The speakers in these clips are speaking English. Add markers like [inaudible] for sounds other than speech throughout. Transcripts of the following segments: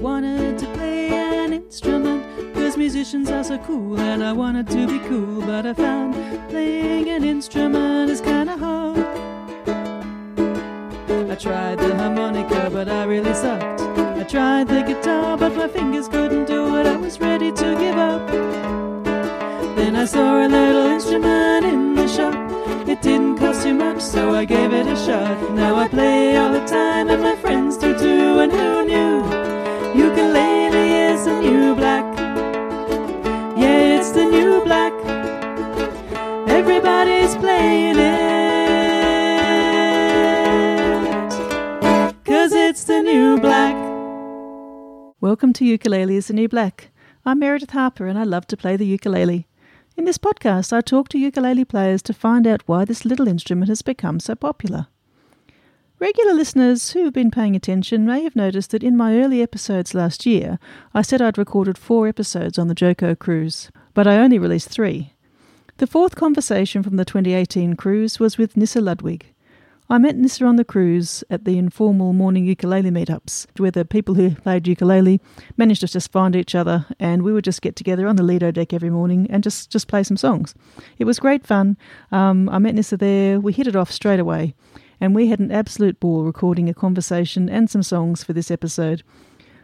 wanted to play an instrument, cause musicians are so cool, and I wanted to be cool, but I found playing an instrument is kinda hard. I tried the harmonica, but I really sucked. I tried the guitar, but my fingers couldn't do it, I was ready to give up. Then I saw a little instrument in the shop. It didn't cost too much, so I gave it a shot. Now I play all the time, and my friends do too. And who knew? Welcome to Ukulele is the New Black. I'm Meredith Harper and I love to play the ukulele. In this podcast, I talk to ukulele players to find out why this little instrument has become so popular. Regular listeners who've been paying attention may have noticed that in my early episodes last year, I said I'd recorded four episodes on the JoCo cruise, but I only released three. The fourth conversation from the 2018 cruise was with Nissa Ludwig. I met Nissa on the cruise at the informal morning ukulele meetups, where the people who played ukulele managed to just find each other, and we would just get together on the Lido deck every morning and just, just play some songs. It was great fun. Um, I met Nissa there. We hit it off straight away, and we had an absolute ball recording a conversation and some songs for this episode.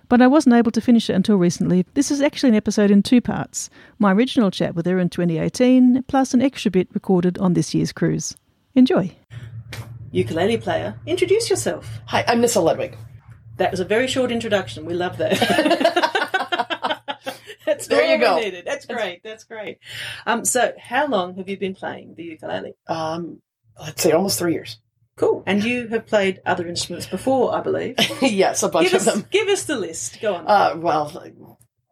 But I wasn't able to finish it until recently. This is actually an episode in two parts my original chat with her in 2018, plus an extra bit recorded on this year's cruise. Enjoy ukulele player, introduce yourself. Hi, I'm Nissa Ludwig. That was a very short introduction. We love that. [laughs] That's There you go. Needed. That's great. That's great. Um, so, how long have you been playing the ukulele? Um, let's say almost three years. Cool. And you have played other instruments before, I believe. [laughs] yes, a bunch give of us, them. give us the list. Go on. Uh, well,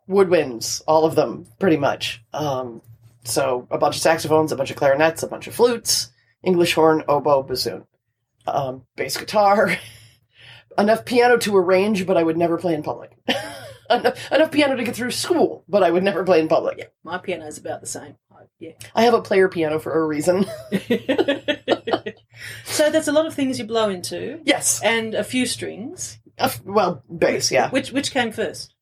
woodwinds, all of them, pretty much. Um, so a bunch of saxophones, a bunch of clarinets, a bunch of flutes, English horn, oboe, bassoon, um, bass guitar, [laughs] enough piano to arrange, but I would never play in public. [laughs] enough, enough piano to get through school, but I would never play in public. My piano is about the same. I- Yeah. I have a player piano for a reason. [laughs] so there's a lot of things you blow into, yes. and a few strings. Uh, well, bass, yeah. Which which came first?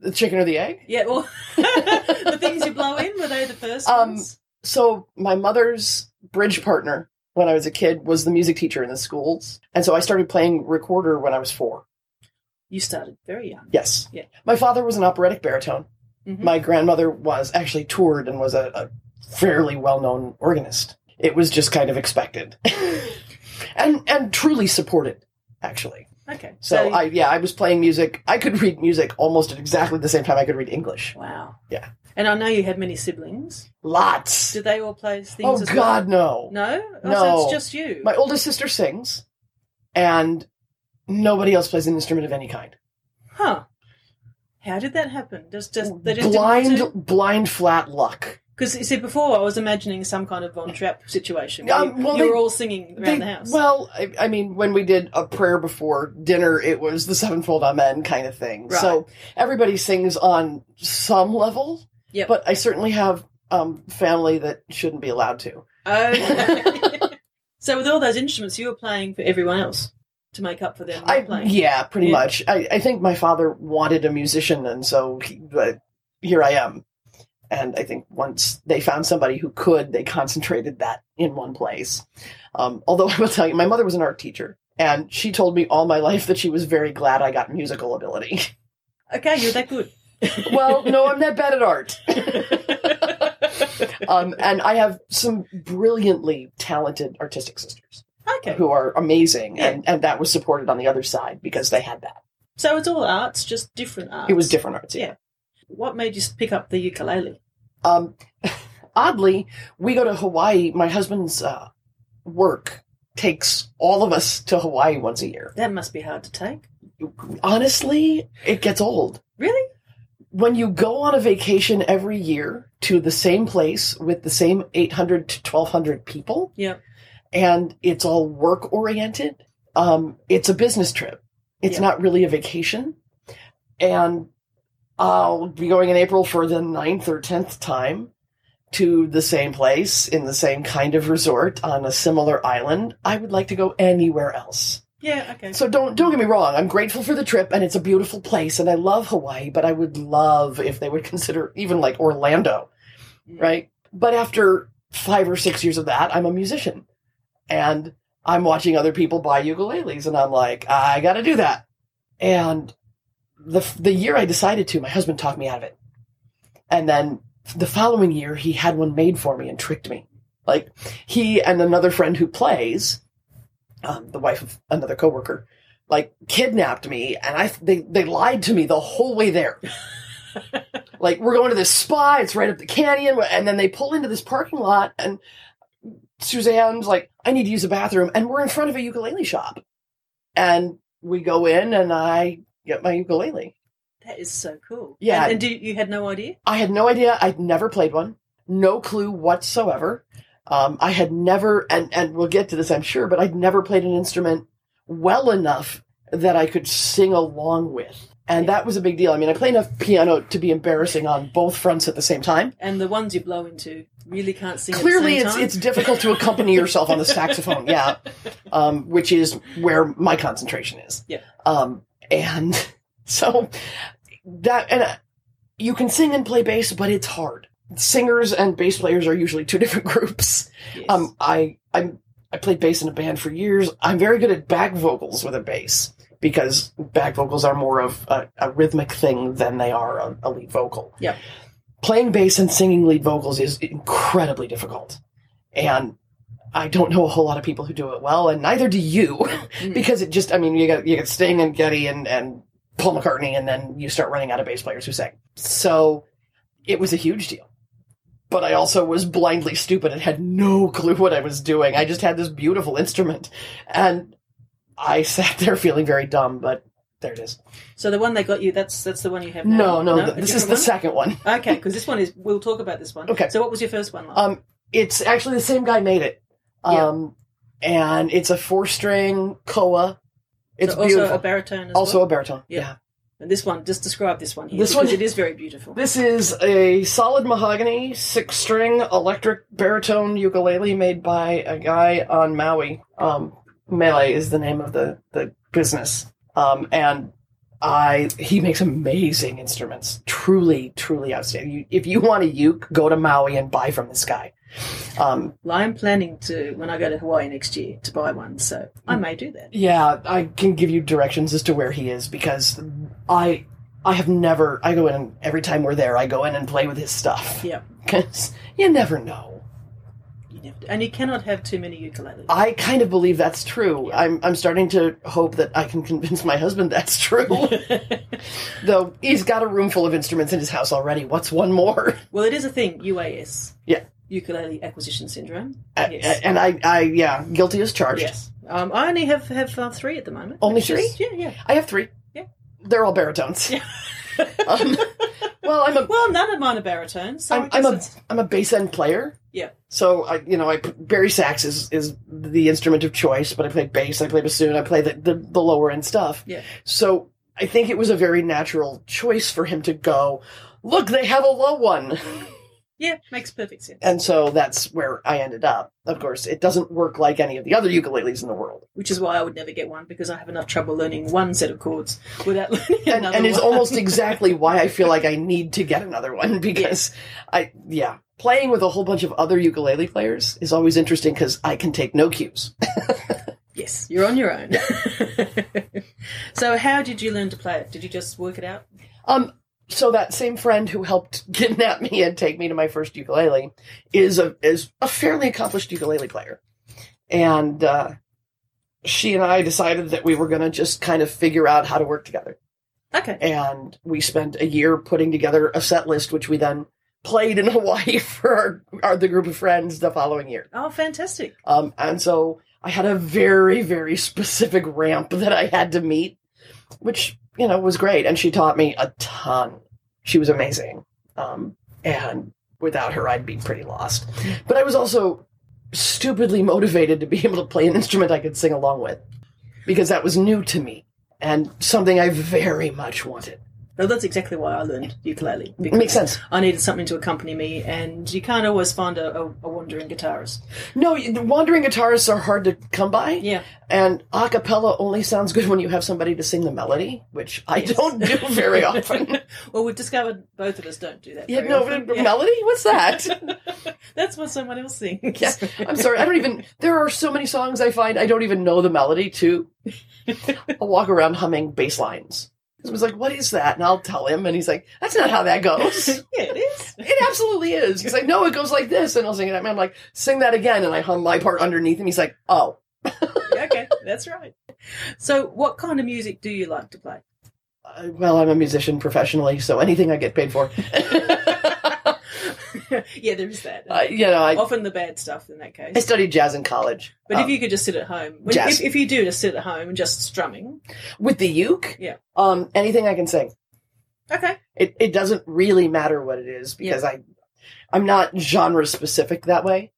The chicken or the egg? Yeah, well, the things you blow in were they the first Um, ones? So my mother's bridge partner when I was a kid was the music teacher in the schools, and so I started playing recorder when I was four. You started very young. Yes. Yeah. My father was an operatic baritone. Mhm. My grandmother was actually toured and was a, a fairly well-known organist. It was just kind of expected, [laughs] and and truly supported, actually. Okay, So, I yeah I was playing music. I could read music almost at exactly the same time I could read English. wow. Yeah. And I know you had many siblings. Lots. Did they all play things? Oh as God, well? no. No. Oh, No. So it's just you. My oldest sister sings, and nobody else plays an instrument of any kind. Huh. How did that happen? Just, just they just blind, blind, flat luck. Because you see, before I was imagining some kind of Von Trapp situation. Where Um, you, well, you were all singing around They- the house. Well, I, I mean, when we did a prayer before dinner, it was the sevenfold amen kind of thing. Right. So everybody sings on some level, Yep. but I certainly have um, family that shouldn't be allowed to. Okay. [laughs] so with all those instruments, you were playing for everyone else to make up for them I, playing. yeah, pretty Yeah. much. I, I think my father wanted a musician, and so he, here I am. And I think once they found somebody who could, they concentrated that in one place. Um, although [laughs] I will tell you, my mother was an art teacher, and she told me all my life that she was very glad I got musical ability. Okay, you're that good. [laughs] well, no, I'm that bad at art. [laughs] um, and I have some brilliantly talented artistic sisters okay. who are amazing, Yeah. and, and that was supported on the other side because they had that. So it's all arts, just different arts. It was different arts. Yeah. What made you pick up the ukulele? Um, [laughs] oddly, we go to Hawaii. My husband's uh, work takes all of us to Hawaii once a year. That must be hard to take. Honestly, it gets old. Really? When you go on a vacation every year to the same place with the same 800 to 1200 people, Yeah. and it's all work oriented, um, it's a business trip. It's Yeah. not really a vacation. And I'll be going in April for the ninth or tenth time to the same place in the same kind of resort on a similar island. I would like to go anywhere else. Yeah, okay. So don't don't get me wrong. I'm grateful for the trip, and it's a beautiful place, and I love Hawaii. But I would love if they would consider even like Orlando, right? But after five or six years of that, I'm a musician, and I'm watching other people buy ukuleles, and I'm like, I got to do that. And the the year I decided to, my husband talked me out of it, and then the following year he had one made for me and tricked me. Like he and another friend who plays, um, the wife of another coworker, like kidnapped me, and I they they lied to me the whole way there. [laughs] like we're going to this spa, it's right up the canyon, and then they pull into this parking lot, and Suzanne's like, "I need to use a bathroom," and we're in front of a ukulele shop, and we go in, and I get my ukulele. That is so cool. Yeah. And, and do, you had no idea? I had no idea. I'd never played one. No clue whatsoever. Um, I had never, and, and we'll get to this, I'm sure, but I'd never played an instrument well enough that I could sing along with. And that was a big deal. I mean, I play enough piano to be embarrassing on both fronts at the same time. And the ones you blow into really can't sing. Clearly, it's same it's difficult to accompany yourself on the [laughs] saxophone, yeah, um, which is where my concentration is. Yeah. Um, and [laughs] so that and uh, you can sing and play bass, but it's hard. Singers and bass players are usually two [laughs] different groups. Yes. Um, I I'm I played bass in a band for years. I'm very good at back vocals with a bass because back vocals are more of a, a rhythmic thing than they are a, a lead vocal. Yep. Playing bass and singing lead vocals is incredibly difficult, and I don't know a whole lot of people who do it well, and neither do you, Mhm. [laughs] because it just I mean you got you got Sting and Geddy and and Paul McCartney, and then you start running out of bass players who sing. So it was a huge deal. But I also was blindly stupid and had no [laughs] clue what I was doing. I just had this beautiful instrument. And I sat there feeling very dumb, but there it is. so the one they got you, that's that's the one you have now. No, no, th- A this is the one? second one. Okay, because [laughs] this one is. We'll talk about this one. Okay. So what was your first one like? Um, it's actually the same guy made it. Yeah. Um, and it's a four string koa. It's so also beautiful. a baritone as also well. a baritone. Yeah. yeah. And this one, just describe this one here. This one- it is very beautiful. This is a solid mahogany six string electric baritone ukulele made by a guy on Maui. Um, Mele is the name of the, the business. Um, and I he makes amazing instruments. Truly, truly outstanding. You, if you want a uke, go to Maui and buy from this guy. Um, Well, I'm planning to when I go to Hawaii next year to buy one, so I may do that. yeah, I can give you directions as to where he is because I I have never I go in and every time we're there I go in and play with his stuff. Yeah, [laughs] Because you never know. you never and you cannot have too many ukuleles. I kind of believe that's true. I'm I'm starting to hope that I can convince my husband that's true. [laughs] Though he's got a room full of instruments in his house already. What's one more? well, it is a thing. UAS. Yeah. Ukulele acquisition syndrome. A- Yes. And I I yeah, guilty as charged. Yes. Um, I only have have uh, three at the moment. Only which is- three? yeah, yeah. I have three. Yeah. They're all baritones. Yeah. [laughs] um, well, I'm a Well, none of mine are baritones. So I'm, I'm a I'm a bass end player. Yeah. So I you know I bari sax is is the instrument of choice, but I play bass, I play bassoon, I play the the, the lower end stuff. Yeah. So I think it was a very natural choice for him to go. Look, they have a low one, [laughs] yeah, makes perfect sense. and so that's where I ended up. Of course, it doesn't work like any of the other ukuleles in the world, Which is why I would never get one because I have enough trouble learning one set of chords without [laughs] learning and, another and it's almost [laughs] exactly why I feel like I need to get another one because I yeah. Playing with a whole bunch of other ukulele players is always interesting because I can take no cues. [laughs] Yes, you're on your own. so, how did you learn to play it? Did you just work it out? Um, so that same friend who helped [laughs] kidnap me and take me to my first ukulele is a is a fairly accomplished ukulele player, and uh, she and I decided that we were going to just kind of figure out how to work together, Okay. and we spent a year putting together a set list, which we then played in [laughs] Hawaii for our, our the group of friends the following year. Oh, fantastic. Um, and so I had a very, very specific ramp [laughs] that I had to meet, which, you know, was great. And she taught me a ton. She was amazing. Um, and without her, I'd be pretty lost. But I was also stupidly motivated to be able to play an instrument I could sing along with because that was new to me and something I very much wanted. So that's exactly why I learned ukulele. It makes sense. I needed something to accompany me, and you can't always find a, a, a wandering guitarist. No, wandering guitarists are hard to come by. Yeah. And a cappella only sounds good when you have somebody to sing the melody, which I don't do very often. [laughs] Well, we've discovered both of us don't do that. yeah, very no, Yeah. melody? What's that? [laughs] That's what someone else sings. yeah, I'm sorry. I don't even. There are so many songs I find I don't even know the melody to. [laughs] I'll walk around humming bass lines. He was like, "What is that?" And I'll tell him, and he's like, "That's not how that goes." [laughs] yeah, it is. [laughs] It absolutely is. He's like, "No, it goes like this," and I'll sing it. And I'm like, "Sing that again," and I hum my part underneath him. He's like, "Oh, [laughs] okay, that's right. So, what kind of music do you like to play? uh, well, I'm a musician professionally, so anything I get paid for." [laughs] yeah, there is that. uh, you know, I, Often the bad stuff in that case. I studied jazz in college. But Um, if you could just sit at home, when, jazz. if, if you do just sit at home and just strumming, with the uke, Yeah. um, anything I can sing. okay, It it doesn't really matter what it is because I I'm not genre specific that way.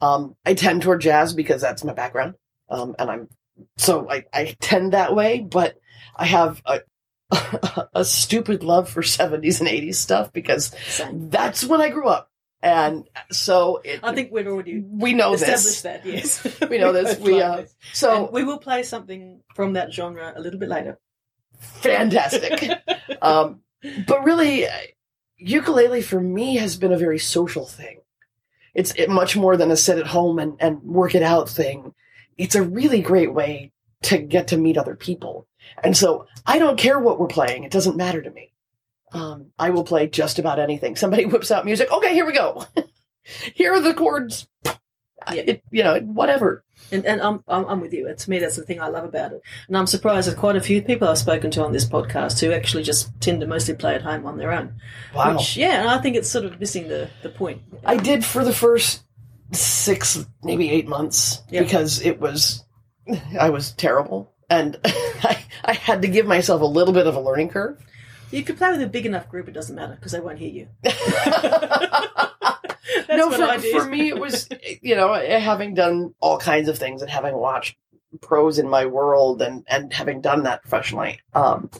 Um, I tend toward jazz because that's my background, um, and I'm so I, I tend that way. But I have a [laughs] a stupid love for 70s and 80s stuff because same. that's when I grew up, and so it, I think we've already we know established this. that. Yes, [laughs] We know this. [laughs] We uh, this. so And we will play something from that genre a little bit later. fantastic. um, but really, uh, ukulele for me has been a very social thing. It's it, much more than a sit at home and, and work it out thing. It's a really great way to get to meet other people. And so I don't care what we're playing. It doesn't matter to me. Um, I will play just about anything. Somebody [laughs] whips out music. Okay, here we go. [laughs] here are the chords. Yeah. It, you know, whatever. And, and I'm, I'm, I'm with you. And to me, that's the thing I love about it. And I'm surprised that quite a few people I've spoken to on this podcast who actually just tend to mostly play at home on their own. Wow. Which, yeah, and I think it's sort of missing the, the point. I did for the first six, maybe eight months Yeah. because it was, I was terrible. And [laughs] I, I had to give myself a little bit of a learning curve. You could play with a big enough group, it doesn't matter because they won't hear you. [laughs] That's no, what for, I did. for me, it was, you know, having done all kinds of things and having watched pros in my world and, and having done that professionally, um,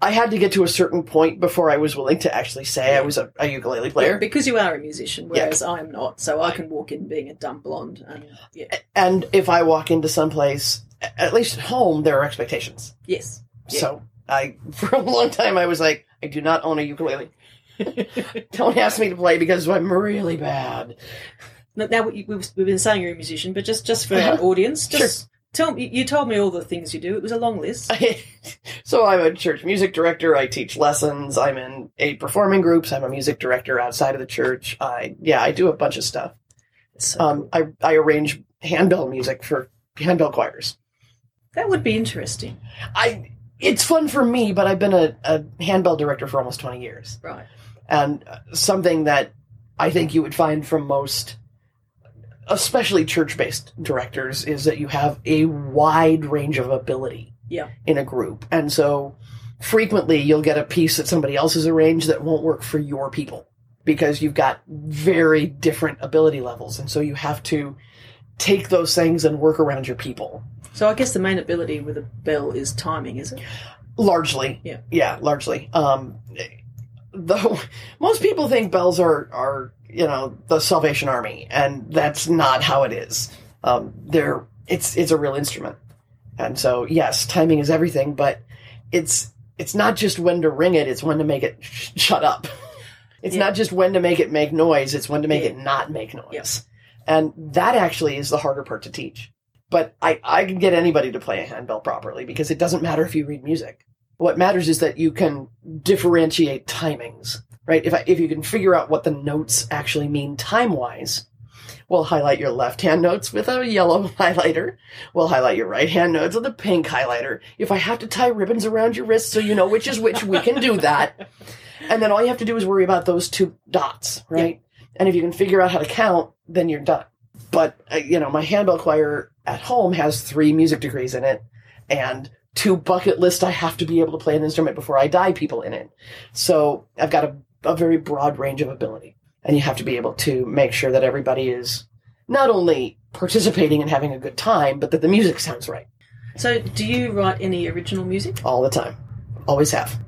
I had to get to a certain point before I was willing to actually say I was a, a ukulele Yeah, player. because you are a musician, whereas I'm not, so I can walk in being a dumb blonde, and yeah, And if I walk into someplace, at least at home, there are expectations. yes. So I, [laughs] for a long time, I was like, I do not own a ukulele. [laughs] Don't ask me to play because I'm really bad. Now, now we- we've, we've been saying you're a musician, but just just for our Uh-huh. audience, just tell me. You told me all the things you do. It was a long list. [laughs] so I'm a church music director. I teach lessons. I'm in eight performing groups. I'm a music director outside of the church. I yeah, I do a bunch of stuff. So Um, I I arrange handbell music for handbell choirs. That would be interesting, I it's fun for me, but I've been a, a handbell director for almost twenty years. right? and something that I think you would find from most, especially church-based directors, is that you have a wide range of ability Yeah. in a group, and so frequently you'll get a piece that somebody else has arranged that won't work for your people because you've got very different ability levels, and so you have to take those things and work around your people. So I guess the main ability with a bell is timing, is it? Largely, Yeah. yeah, largely. Um, though [laughs] most people think bells are are you know the Salvation Army, and that's not how it is. Um, they're it's it's a real instrument, and so yes, timing is everything, but it's it's not just when to ring it; it's when to make it sh- [laughs] shut up. [laughs] It's Yeah. not just when to make it make noise; it's when to make Yeah. it not make noise. Yes. And that actually is the harder part to teach. But I, I can get anybody to play a handbell properly because it doesn't matter if you read music. What matters is that you can differentiate timings, right? If I, if you can figure out what the notes actually mean time wise, we'll highlight your left hand notes with a yellow [laughs] highlighter. We'll highlight your right hand notes with a pink highlighter. If I have to tie ribbons around your wrists so you know which is which, we can do that. [laughs] And then all you have to do is worry about those two dots, right? And if you can figure out how to count, then you're done. But, uh, you know, my handbell choir at home has three music degrees in it and two bucket list I have to be able to play an instrument before I die people in it. So I've got a, a very broad range of ability. And you have to be able to make sure that everybody is not only participating and having a good time, but that the music sounds right So do you write any original music? all the time. Always have.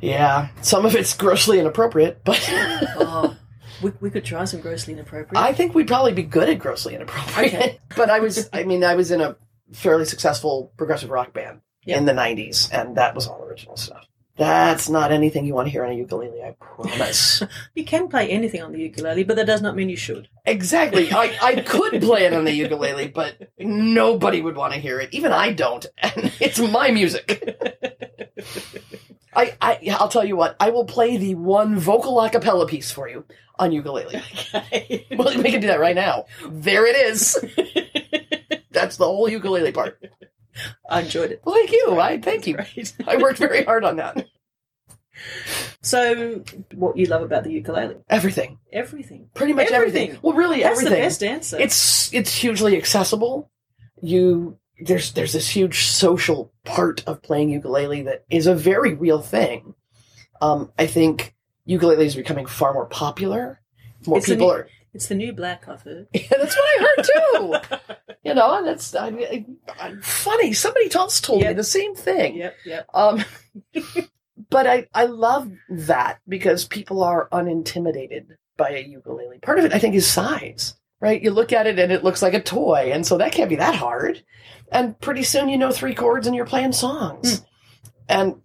Yeah, some of it's grossly inappropriate, but Oh, we, we could try some grossly inappropriate. I think we'd probably be good at grossly inappropriate. Okay. [laughs] but I was, I mean, I was in a fairly successful progressive rock band Yeah. in the 90s, and that was all original stuff. That's not anything you want to hear on a ukulele, I promise. [laughs] you can play anything on the ukulele, but that does not mean you should. exactly. [laughs] I, I could play it on the ukulele, but nobody would want to hear it. Even I don't. And it's my music. I, I, I'll tell you what, I will play the one vocal a cappella piece for you on ukulele. [laughs] Okay. [laughs] Well, we can do that right now. There it is. [laughs] That's the whole ukulele part. I enjoyed it. Well, thank you. I thank you. I worked very hard on that. So, what you love about the ukulele? Everything, Everything. pretty much everything. Everything. Well, really That's everything. the best answer. It's it's hugely accessible. You there's there's this huge social part of playing ukulele that is a very real thing. Um, I think ukulele is becoming far more popular. More It's people new- are. it's the new black, I've. [laughs] Yeah, that's what I heard too. [laughs] you know, and that's I, I, I- funny. Somebody else told me the same thing. Yep, yep. Um, [laughs] but I, I love that because people are unintimidated by a ukulele. Part of it, I think, is size, right? You look at it and it looks like a toy, and so that can't be that hard. And pretty soon you know three chords and you're playing songs. And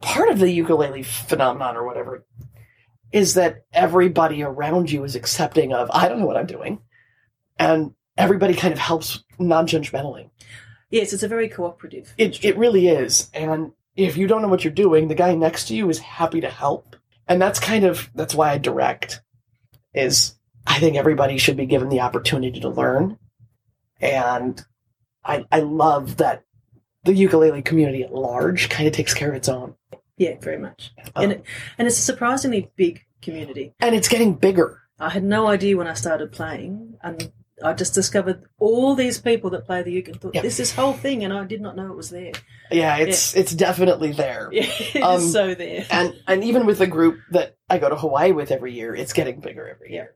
part of the ukulele phenomenon or whatever is that everybody around you is accepting of, I don't know what I'm doing. And everybody kind of helps non judgmentally. Yes, it's a very cooperative. It, it really is. And if you don't know what you're doing, the guy next to you is happy to help. And that's kind of, that's why I direct is I think everybody should be given the opportunity to learn. And I, I love that the ukulele community at large kind of takes care of its own. Yeah, very much. Um, and, it, and it's a surprisingly big community. and it's getting bigger. I had no idea when I started playing, and I just discovered all these people that play the ukulele. Thought, Yeah. This this whole thing, and I did not know it was there. Yeah, it's, it's definitely there. [laughs] Yeah, it's Um, so there. and and even with the group that I go to Hawaii with every year, it's getting bigger every year,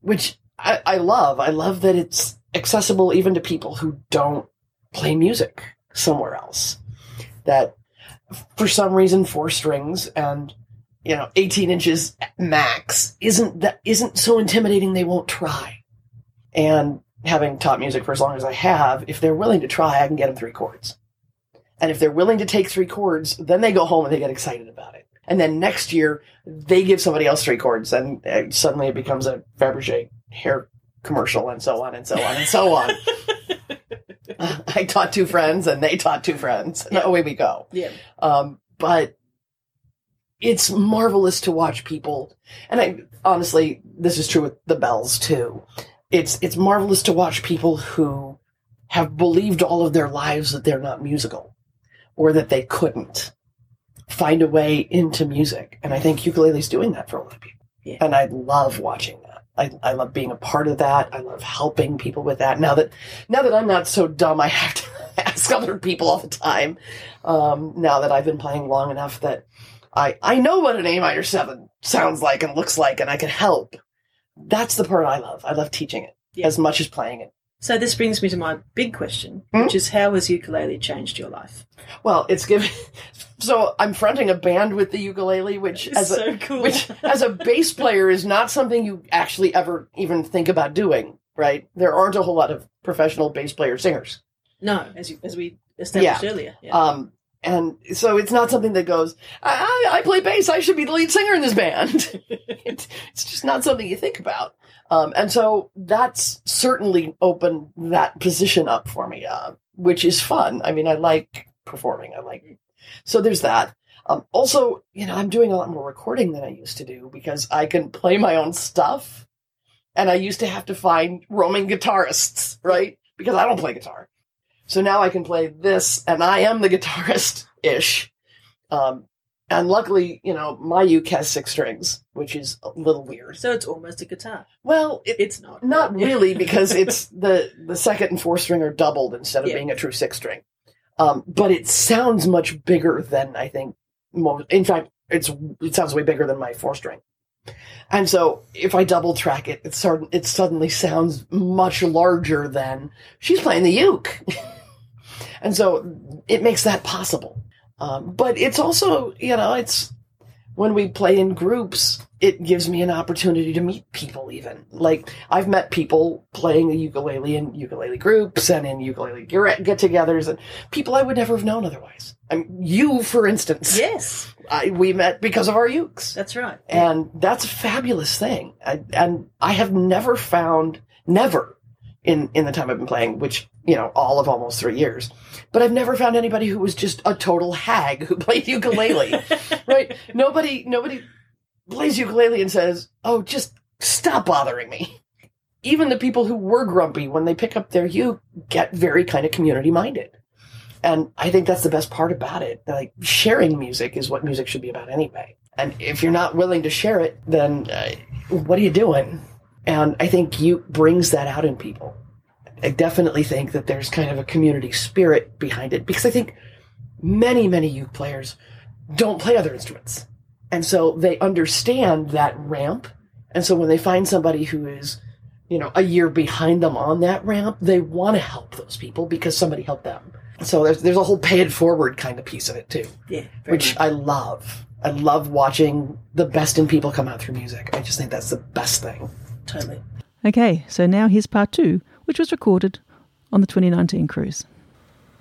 which I, I love. I love that it's accessible even to people who don't play music somewhere else. That for some reason four strings and you know 18 inches max isn't that isn't so intimidating they won't try. And having taught music for as long as I have, if they're willing to try, I can get them three chords. And if they're willing to take three chords, then they go home and they get excited about it. And then next year, they give somebody else three chords, and uh, suddenly it becomes a Fabergé hair commercial, and so on and so on and so on. [laughs] [laughs] I taught two friends, and they taught two friends, and Yeah. away we go. yeah, Um, but it's marvelous to watch people, and I honestly, this is true with the bells too. It's it's marvelous to watch people who have believed all of their lives that they're not musical, or that they couldn't find a way into music. And I think ukulele's doing that for a lot of people. Yeah. And I love watching that. I, I love being a part of that. I love helping people with that. Now that now that I'm not so dumb, I have to [laughs] ask other people all the time. Um, now that I've been playing long enough that I I know what an A minor seven sounds like and looks like, and I can help. That's the part I love. I love teaching it Yeah. as much as playing it. So this brings me to my big question, Hmm? which is how has ukulele changed your life? Well, it's given. So I'm fronting a band with the ukulele, which as a cool. which as a bass player is not something you actually ever even think about doing. Right? There aren't a whole lot of professional bass player singers. no, as you, as we established earlier. Yeah. Um, and so it's not something that goes, I, I, I play bass, I should be the lead singer in this band. [laughs] it's, it's just not something you think about. Um, and so that's certainly opened that position up for me, uh, which is fun. I mean, I like performing. I like, so there's that. Um, also, you know, I'm doing a lot more recording than I used to do because I can play my own stuff. And I used to have to find roaming guitarists, right? Because I don't play guitar. So now I can play this, and I am the guitarist ish. Um, and luckily, you know, my uke has six strings, which is a little weird. so it's almost a guitar. Well, it, It's not. not Yeah. really because [laughs] it's the the second and fourth string are doubled instead of Yeah. being a true six string. Um, but it sounds much bigger than I think most. In fact, it's it sounds way bigger than my four string. And so if I double track it, it sort it suddenly sounds much larger than she's playing the uke. [laughs] and so it makes that possible. Um, but it's also, you know, it's when we play in groups, it gives me an opportunity to meet people even. Like, I've met people playing the ukulele in ukulele groups and in ukulele get togethers and people I would never have known otherwise. I mean, you, for instance. Yes. I, we met because of our ukes. That's right. And that's a fabulous thing. I, and I have never found, never in, in the time I've been playing, which, you know, all of almost three years, but I've never found anybody who was just a total hag who [laughs] played ukulele, [laughs] right? Nobody, nobody plays ukulele and says, "Oh, just stop bothering me." Even the people who were grumpy when they pick up their uke get very kind of community minded. And I think that's the best part about it. Like sharing music is what music should be about anyway. And if you're not willing to share it, then uh, what are you doing? And I think uke brings that out in people. I definitely think that there's kind of a community spirit behind it because I think many, many uke players don't play other instruments. And so they understand that ramp. And so when they find somebody who is, you know, a year behind them on that ramp, they want to help those people because somebody helped them. So there's there's a whole pay it forward kind of piece of it too. Yeah. Which much. I love. I love watching the best in people come out through music. I just think that's the best thing. Totally. Okay, so now here's part two, which was recorded on the 2019 cruise.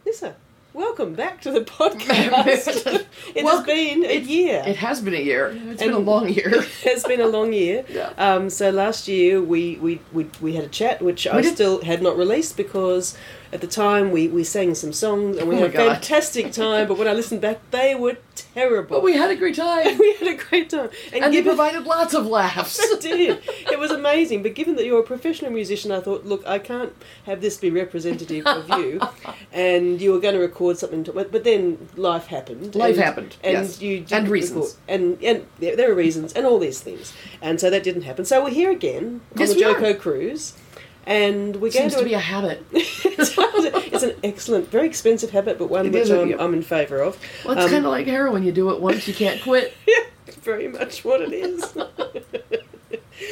Nissa, welcome back to the podcast. [laughs] it Well, has been a year. It has been a year. It's been a long year. [laughs] it's been a long year. [laughs] Yeah. Um, so last year we, we, we, we had a chat, which I did. still had not released because at the time we, we sang some songs and we Oh had a God. fantastic time. But when I listened back, they were terrible. But we had a great time. [laughs] we had a great time. and they given- provided lots of laughs. it did. [laughs] It was amazing. But given that you're a professional musician, I thought, look, I can't have this be representative of you. [laughs] And you were going to record something, to, but, but then life happened. Life and- happened, and yes. you didn't And reasons. record- and and there, there are reasons, and all these things, and so that didn't happen. So we're here again on Yes, the we are. JoCo cruise, and we're going to be a habit. [laughs] it's an excellent, very expensive habit, but one It which I'm, I'm in favour of. Well, it's Um, kind of like heroin. You do it once, you can't quit. [laughs] Yeah, very much what it is. [laughs]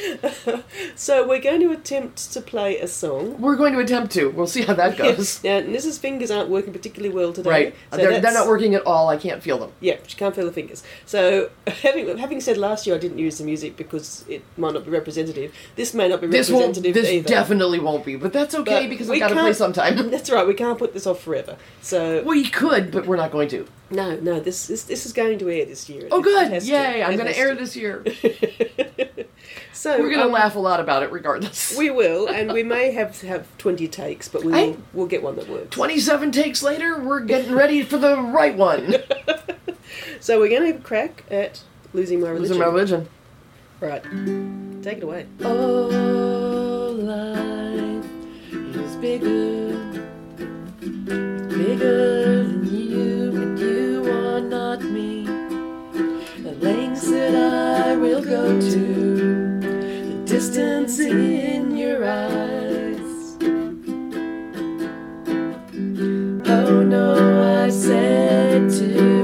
[laughs] so we're going to attempt to play a song. We're going to attempt to. We'll see how that [laughs] goes. Now, Niz's fingers aren't working particularly well today. Right. so they're, they're not working at all. I can't feel them. Yeah, she can't feel the fingers. So, [laughs] having having said last year I didn't use the music because it might not be representative. This may not be This representative This either. definitely won't be. But that's okay But because we I've got to play sometime. That's right. We can't put this off forever. So we could, but we're not going to. no, no. This this, this is going to air this year. Oh, good! has to. Yay! I'm going to air this year. So We're going to um, laugh a lot about it, regardless. We will, [laughs] and we may have have twenty takes, but we will, we'll get one that works. 27 takes later, we're getting ready for the right one. [laughs] So we're going to have a crack at losing my religion. Losing my religion. Right, take it away. Oh, life is bigger, bigger than you, and you are not me. The lengths that I will go to, the distance in your eyes. Oh no, I said too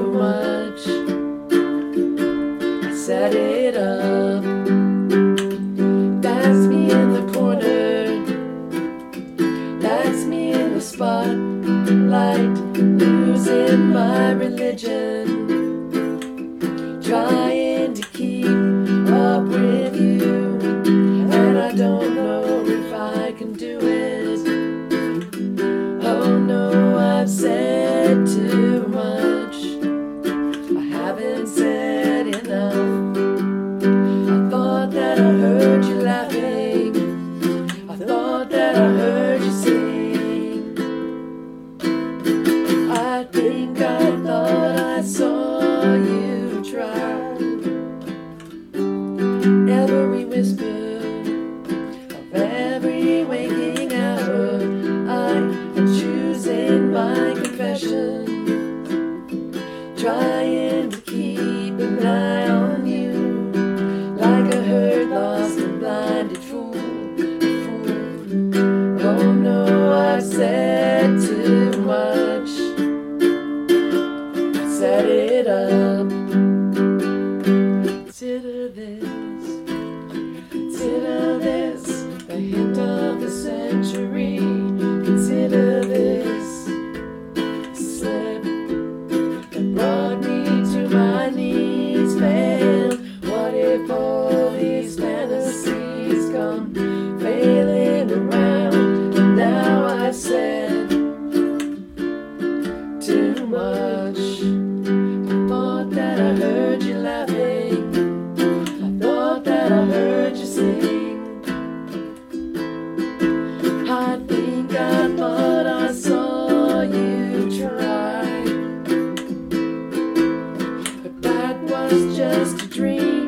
was just a dream.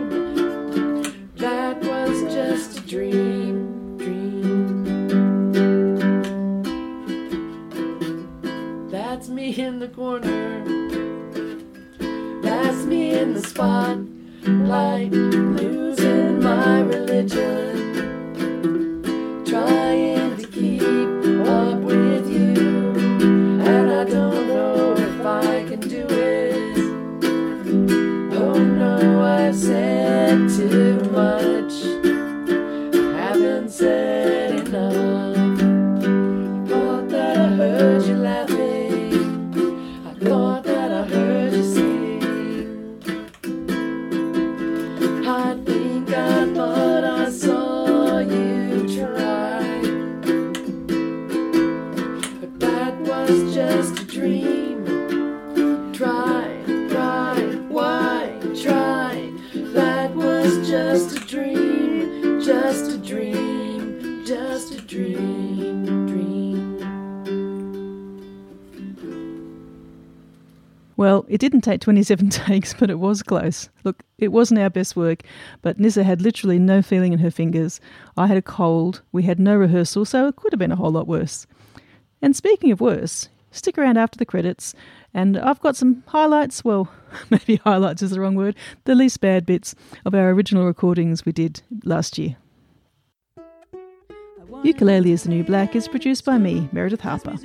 It didn't take 27 [laughs] takes, but it was close. Look, it wasn't our best work, but Nissa had literally no feeling in her fingers. I had a cold, we had no rehearsal, so it could have been a whole lot worse. And speaking of worse, stick around after the credits, and I've got some highlights well, [laughs] maybe highlights is the wrong word the least bad bits of our original recordings we did last year. Ukulele is the New Black is produced by me, Meredith Harper.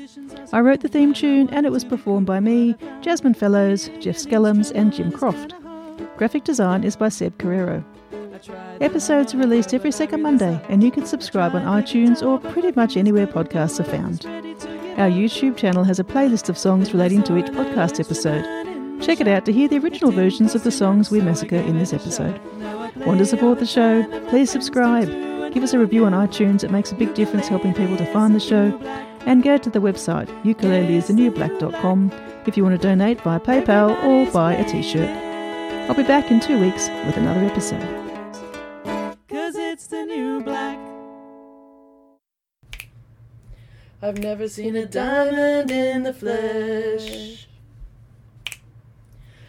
I wrote the theme tune and it was performed by me, Jasmine Fellows, Jeff Skellums, and Jim Croft. Graphic design is by Seb Carrero. Episodes are released every second Monday, and you can subscribe on iTunes or pretty much anywhere podcasts are found. Our YouTube channel has a playlist of songs relating to each podcast episode. Check it out to hear the original versions of the songs we massacre in this episode. Want to support the show? Please subscribe. Give us a review on iTunes, it makes a big difference helping people to find the show. And go to the website ukuleleisthenewblack.com if you want to donate via PayPal or buy a t shirt. I'll be back in two weeks with another episode. Cause it's the new black. I've never seen a diamond in the flesh.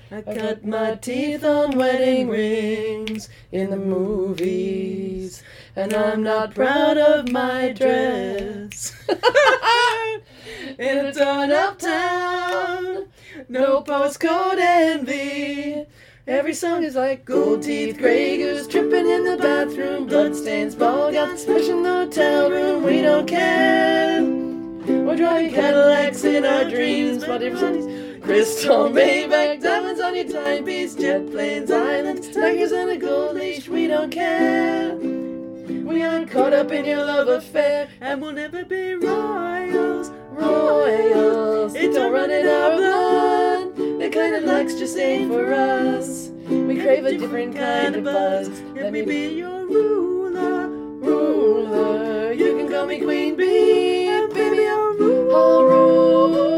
I cut my teeth on wedding rings in the movies, and I'm not proud of my dress. [laughs] in a torn up town, no postcode envy. Every song is like gold teeth, Grey Goose tripping in the bathroom, bloodstains, ball gowns, smashing the hotel room. We don't care. We're driving Cadillacs in our dreams, but somebody's crystal Maybach, diamonds on your timepiece, jet planes, islands, tigers and a gold leash. We don't care. We aren't caught up in your love affair, and we'll never be royals, royals. It don't run in our blood. The kind of luck's just ain't for us. We crave a different kind of buzz. Let me be your ruler, ruler. You can call me Queen Bee, baby. I'll rule, I'll rule.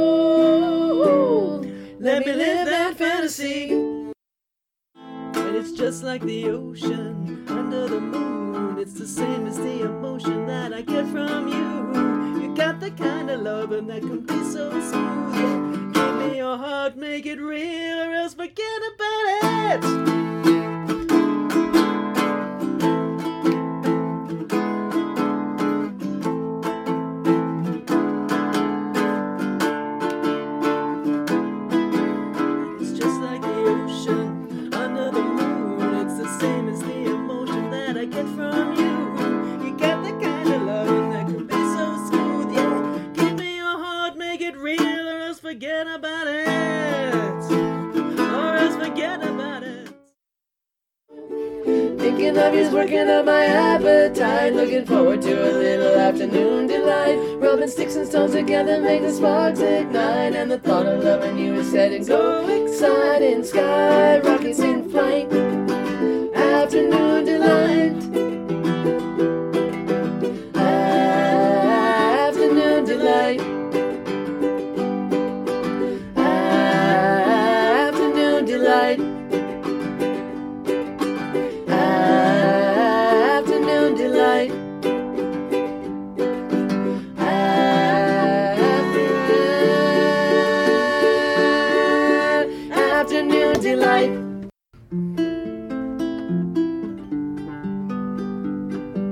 Let me live that fantasy. And it's just like the ocean under the moon. It's the same as the emotion that I get from you. You got the kind of loving that can be so smooth. Give me your heart, make it real, or else forget about it. Forget about it. Or else forget about it. Thinking of you's working up my appetite. Looking forward to a little afternoon delight. Rubbing sticks and stones together make the sparks ignite. And the thought of loving you is setting go exciting. Sky rockets in flight.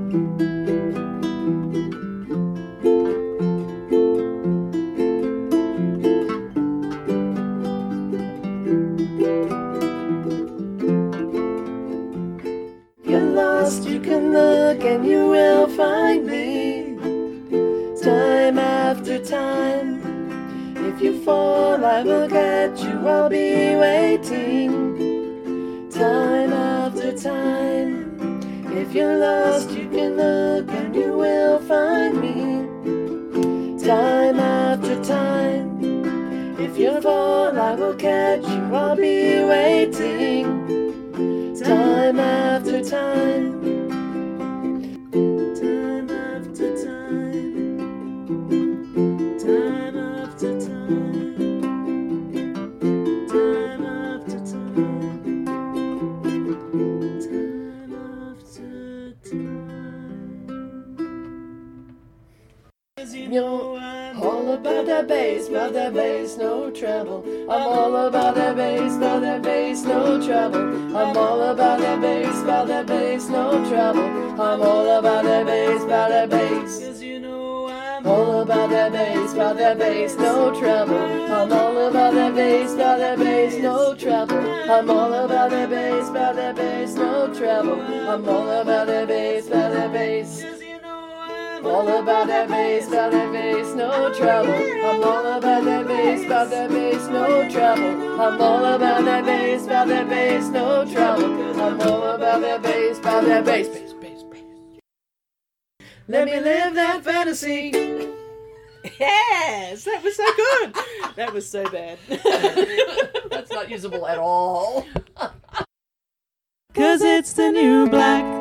You're about that bass, about that bass, no trouble. I'm all about that bass, about that bass, no trouble. I'm all about that bass, about that bass, no trouble. I'm all about that bass, about that bass. Cause you know I'm all about that bass, about that bass, no trouble. I'm all about that bass, about that bass, no trouble. I'm all about that bass, about that bass, no trouble. I'm all about that bass, about that bass. All about that bass, about that bass, no trouble. I'm all about that bass, about that bass, no trouble. I'm all about that bass, about that bass, no trouble. I'm all about that bass, about that bass, bass, bass, bass. Let me live that fantasy. Yes, that was so good. that was so bad. That's not usable at all. [laughs] Cause it's the new black.